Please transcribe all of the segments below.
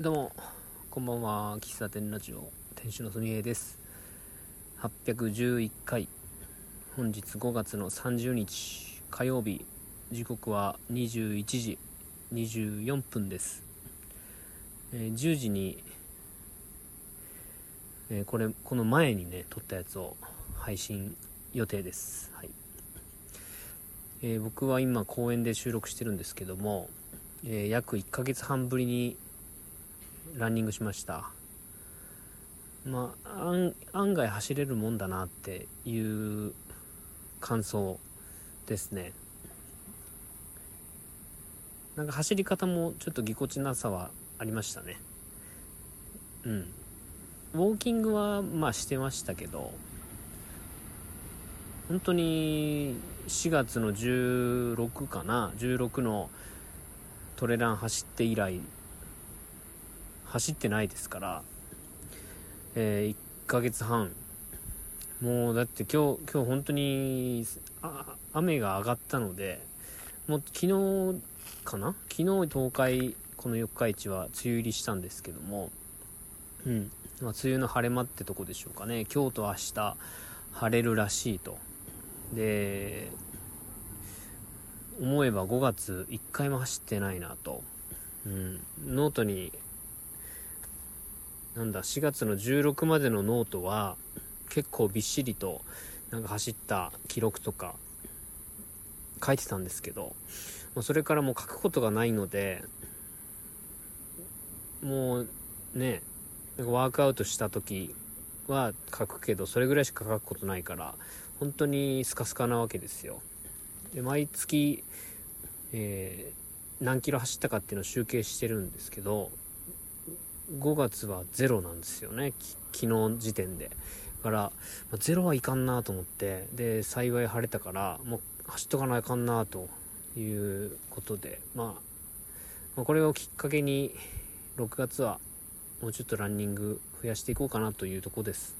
どうもこんばんは。喫茶店ラジオ店主のすみえです。811回。本日5月の30日。火曜日。時刻は21時。24分です、えー、10時に、えー、これこの前にね撮ったやつを配信予定です、はい。えー、僕は今公園で収録してるんですけども、え約1ヶ月半ぶりにランニングしました。まあ案外走れるもんだなっていう感想ですね。なんか走り方もちょっとぎこちなさはありましたね。うん。ウォーキングはまあしてましたけど本当に4月の16かな？16のトレラン走って以来走ってないですから、えー、1ヶ月半。もうだって今日、今日本当に雨が上がったので、もう昨日かな？昨日東海、この四日市は梅雨入りしたんですけども、うん。まあ、梅雨の晴れ間ってとこでしょうかね。今日と明日晴れるらしいと。で、思えば5月1回も走ってないなと。うん。ノートになんだ、4月の16までのノートは、結構びっしりと、なんか走った記録とか、書いてたんですけど、もうそれからもう書くことがないので、もうね、ワークアウトした時は書くけど、それぐらいしか書くことないから、本当にスカスカなわけですよ。で、毎月、えー、何キロ走ったかっていうのを集計してるんですけど、5月はゼロなんですよね。昨日時点で。だから、まあ、ゼロはいかんなと思ってで幸い晴れたからもう走っとかないかんなということで、まあ、まあこれをきっかけに6月はもうちょっとランニング増やしていこうかなというとこです。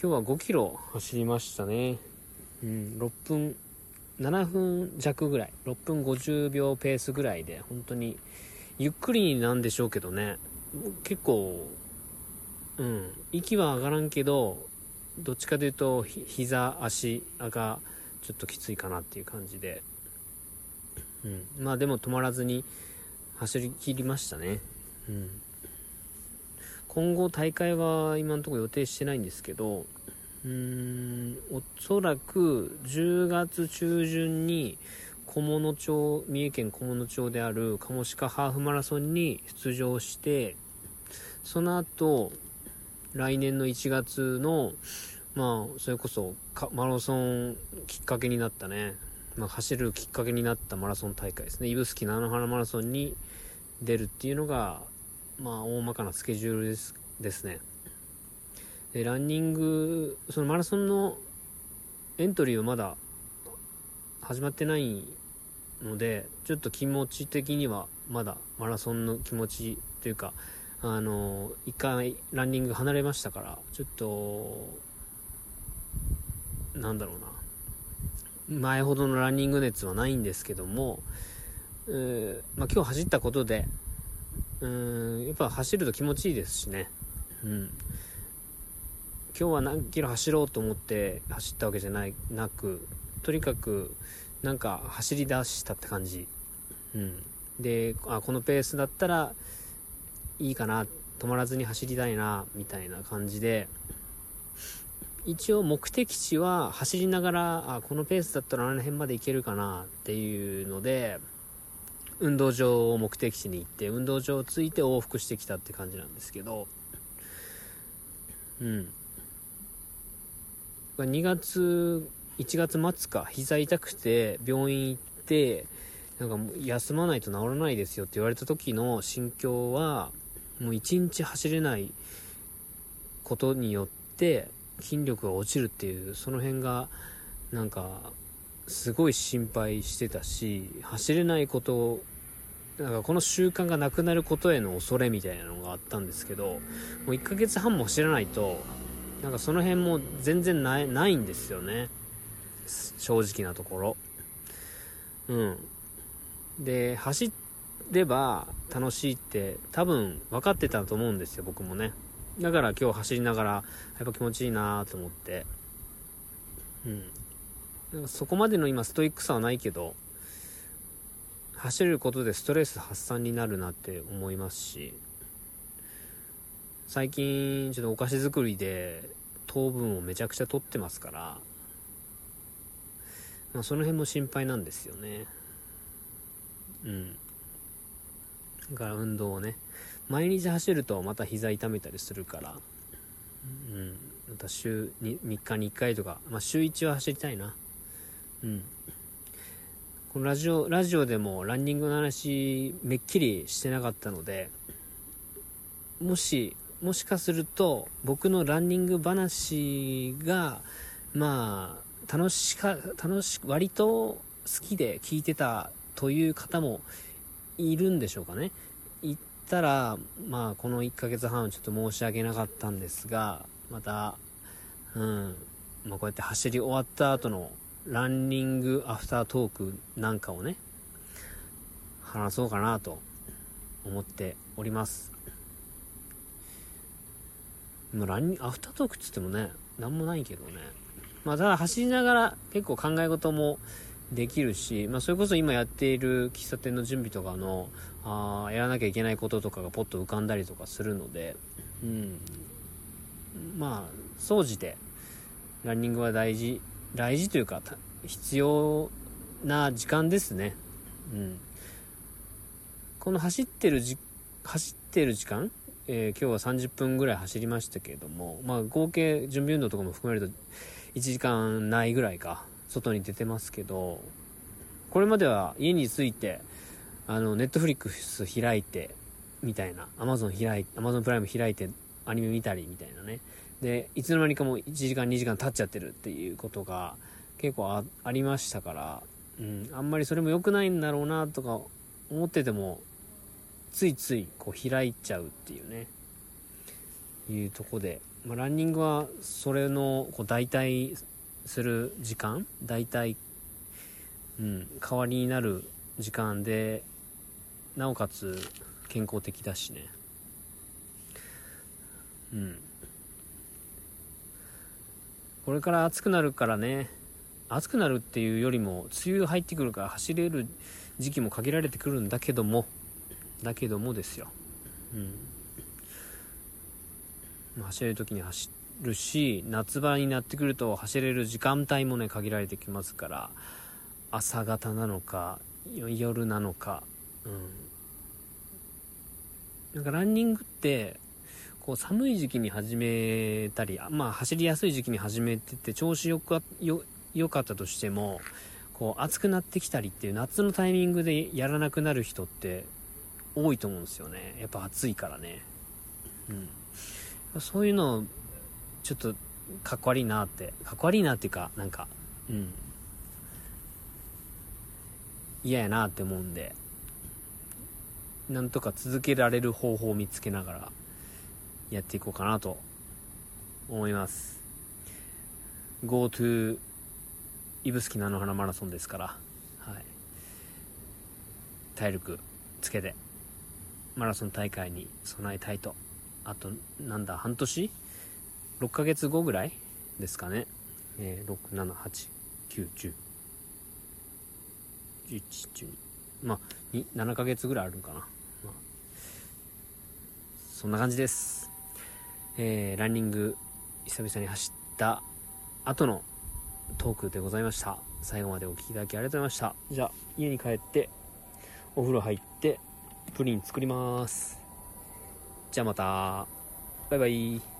今日は5キロ走りましたね。うん6分7分弱ぐらい。6分50秒ペースぐらいで本当にゆっくりなんでしょうけどね。結構うん。息は上がらんけどどっちかというと膝足がちょっときついかなっていう感じで、うん、まあでも止まらずに走り切りましたね、うん、今後大会は今のところ予定してないんですけどうーんおそらく10月中旬に菰野町、三重県菰野町であるカモシカハーフマラソンに出場して、その後、来年の1月の、まあ、それこそマラソンきっかけになったね、まあ、走るきっかけになったマラソン大会ですね。指宿菜の花マラソンに出るっていうのが、まあ、大まかなスケジュールです、ですね。で、ランニング、そのマラソンのエントリーはまだ始まってないので、ちょっと気持ち的にはまだマラソンの気持ちというか、あの、一回ランニング離れましたから、ちょっと、なんだろうな。前ほどのランニング熱はないんですけども、えー、まあ、今日走ったことで、うん、やっぱ走ると気持ちいいですしね。うん。今日は何キロ走ろうと思って走ったわけじゃない、なく、とにかくなんか走り出したって感じ。うん。で、あ、このペースだったらいいかな、止まらずに走りたいな、みたいな感じで、一応目的地は走りながら、あ、このペースだったらあの辺まで行けるかなっていうので、運動場を目的地に行って、運動場をついて往復してきたって感じなんですけど、うん。2月1月末か、膝痛くて病院行って、なんかもう休まないと治らないですよって言われた時の心境は、もう1日走れないことによって筋力が落ちるっていう、その辺が、なんか、すごい心配してたし、走れないことなんかこの習慣がなくなることへの恐れみたいなのがあったんですけど、もう1ヶ月半も走らないと、なんかその辺も全然、ないんですよね。正直なところ。うん。で、走れば楽しいって多分分かってたと思うんですよ僕もねだから今日走りながらやっぱ気持ちいいなと思ってうんそこまでの今ストイックさはないけど走ることでストレス発散になるなって思いますし最近ちょっとお菓子作りで糖分をめちゃくちゃ取ってますから、まあ、その辺も心配なんですよね。うん。だから運動をね。毎日走るとまた膝痛めたりするから。うん。また週に3日に1回とか、まあ、週1は走りたいな。うん。このラジオラジオでもランニングの話めっきりしてなかったのでもしもしかすると僕のランニング話がまあ楽しか楽し割と好きで聞いてたという方もいるんでしょうかね。行ったらまあこの1ヶ月半ちょっと申し訳なかったんですがまたうんまあ、こうやって走り終わった後のランニングアフタートークなんかをね話そうかなと思っております。もうランニングアフタートークっつってもね何もないけどね。まあただ走りながら結構考え事もできるし、まあ、それこそ今やっている喫茶店の準備とかのあやらなきゃいけないこととかがポッと浮かんだりとかするので、うん、まあ総じてランニングは大事大事というか必要な時間ですね。うん。この走ってるじ走ってる時間、えー、今日は30分ぐらい走りましたけれどもまあ合計準備運動とかも含めると1時間ないぐらいか外に出てますけどこれまでは家に着いてあのネットフリックス開いてみたいなアマゾン開いてアマゾンプライム開いてアニメ見たりみたいなね。でいつの間にかもう1時間2時間経っちゃってるっていうことが結構ありましたから、うん、あんまりそれも良くないんだろうなとか思っててもついついこう開いちゃうっていうね。いうとこで、まあ、ランニングはそれのこう代替する時間代替、うん、代わりになる時間でなおかつ健康的だしね。うん。これから暑くなるからね暑くなるっていうよりも梅雨入ってくるから走れる時期も限られてくるんだけどもだけどもですよ。うん。走れる時に走るし夏場になってくると走れる時間帯もね限られてきますから朝方なのか夜なのかうんなんかランニングってこう寒い時期に始めたり、まあ走りやすい時期に始めてて調子よかよよかったとしても、こう暑くなってきたりっていう夏のタイミングでやらなくなる人って多いと思うんですよね。やっぱ暑いからね。うん。そういうの、ちょっとかっこ悪いなって、かっこ悪いなっていうか、なんか、うん。嫌やなって思うんで、なんとか続けられる方法を見つけながら、やっていこうかなと思います GoTo 指宿菜の花マラソンですから、はい、体力つけてマラソン大会に備えたいとあとなんだ半年？6ヶ月後ぐらい？ですかね、えー、678910112まあ7ヶ月ぐらいあるんかな、まあ、そんな感じです。えー、ランニング久々に走った後のトークでございました。最後までお聴きいただきありがとうございました。じゃあ家に帰ってお風呂入ってプリン作ります。じゃあまた。バイバイ。